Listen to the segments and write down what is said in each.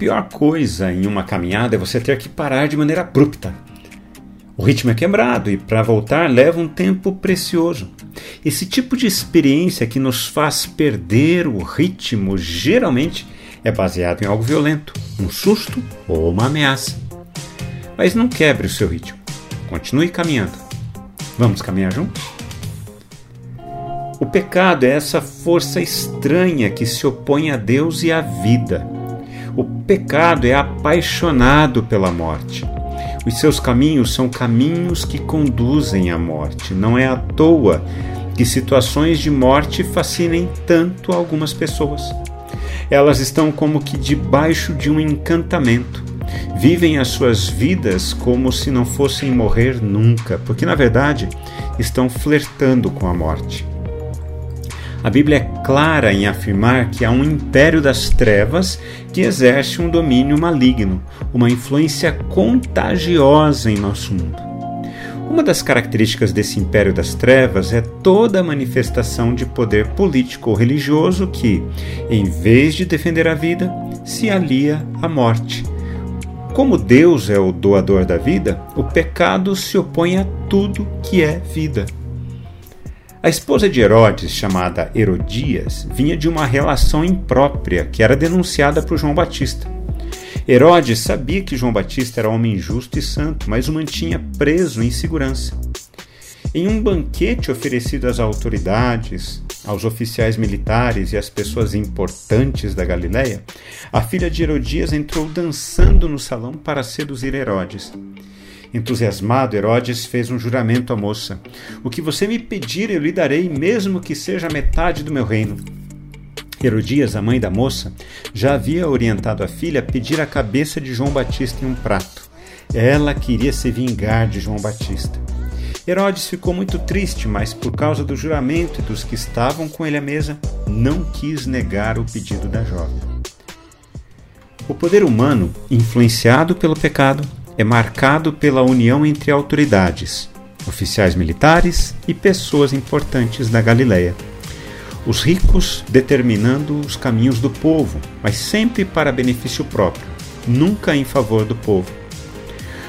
pior coisa em uma caminhada é você ter que parar de maneira abrupta. O ritmo é quebrado e para voltar leva um tempo precioso. Esse tipo de experiência que nos faz perder o ritmo geralmente é baseado em algo violento, um susto ou uma ameaça. Mas não quebre o seu ritmo. Continue caminhando. Vamos caminhar juntos? O pecado é essa força estranha que se opõe a Deus e à vida. O pecado é apaixonado pela morte. Os seus caminhos são caminhos que conduzem à morte. Não é à toa que situações de morte fascinem tanto algumas pessoas. Elas estão como que debaixo de um encantamento. Vivem as suas vidas como se não fossem morrer nunca, porque na verdade estão flertando com a morte. A Bíblia é clara em afirmar que há um império das trevas que exerce um domínio maligno, uma influência contagiosa em nosso mundo. Uma das características desse império das trevas é toda manifestação de poder político ou religioso que, em vez de defender a vida, se alia à morte. Como Deus é o doador da vida, o pecado se opõe a tudo que é vida. A esposa de Herodes, chamada Herodias, vinha de uma relação imprópria que era denunciada por João Batista. Herodes sabia que João Batista era homem justo e santo, mas o mantinha preso em segurança. Em um banquete oferecido às autoridades, aos oficiais militares e às pessoas importantes da Galiléia, a filha de Herodias entrou dançando no salão para seduzir Herodes. Entusiasmado, Herodes fez um juramento à moça: O que você me pedir, eu lhe darei, mesmo que seja metade do meu reino. Herodias, a mãe da moça, já havia orientado a filha a pedir a cabeça de João Batista em um prato. Ela queria se vingar de João Batista. Herodes ficou muito triste, mas por causa do juramento e dos que estavam com ele à mesa, não quis negar o pedido da jovem. O poder humano, influenciado pelo pecado, é marcado pela união entre autoridades, oficiais militares e pessoas importantes da Galileia. Os ricos determinando os caminhos do povo, mas sempre para benefício próprio, nunca em favor do povo.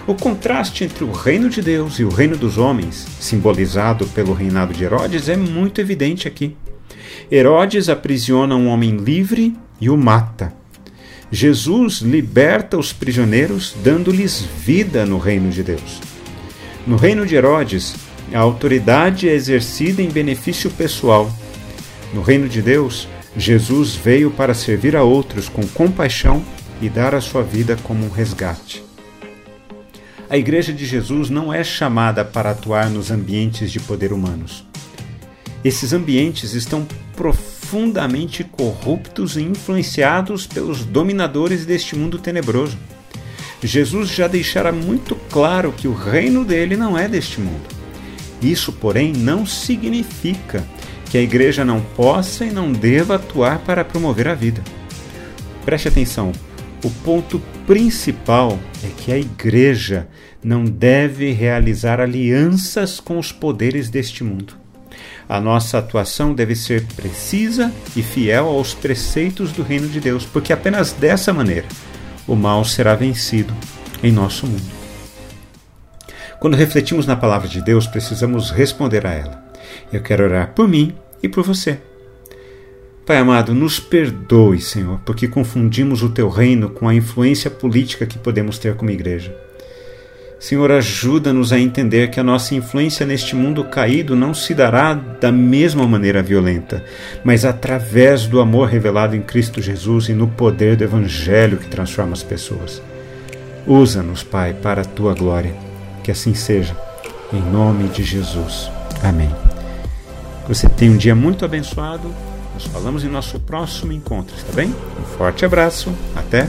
O contraste entre o reino de Deus e o reino dos homens, simbolizado pelo reinado de Herodes, é muito evidente aqui. Herodes aprisiona um homem livre e o mata, Jesus liberta os prisioneiros, dando-lhes vida no reino de Deus. No reino de Herodes, a autoridade é exercida em benefício pessoal. No reino de Deus, Jesus veio para servir a outros com compaixão e dar a sua vida como um resgate. A Igreja de Jesus não é chamada para atuar nos ambientes de poder humanos. Esses ambientes estão profundamente corruptos e influenciados pelos dominadores deste mundo tenebroso. Jesus já deixara muito claro que o reino dele não é deste mundo. Isso, porém, não significa que a igreja não possa e não deva atuar para promover a vida. Preste atenção: o ponto principal é que a igreja não deve realizar alianças com os poderes deste mundo. A nossa atuação deve ser precisa e fiel aos preceitos do reino de Deus, porque apenas dessa maneira o mal será vencido em nosso mundo. Quando refletimos na palavra de Deus, precisamos responder a ela. Eu quero orar por mim e por você. Pai amado, nos perdoe, Senhor, porque confundimos o teu reino com a influência política que podemos ter como igreja. Senhor, ajuda-nos a entender que a nossa influência neste mundo caído não se dará da mesma maneira violenta, mas através do amor revelado em Cristo Jesus e no poder do Evangelho que transforma as pessoas. Usa-nos, Pai, para a tua glória. Que assim seja. Em nome de Jesus. Amém. Que você tenha um dia muito abençoado. Nos falamos em nosso próximo encontro, está bem? Um forte abraço. Até!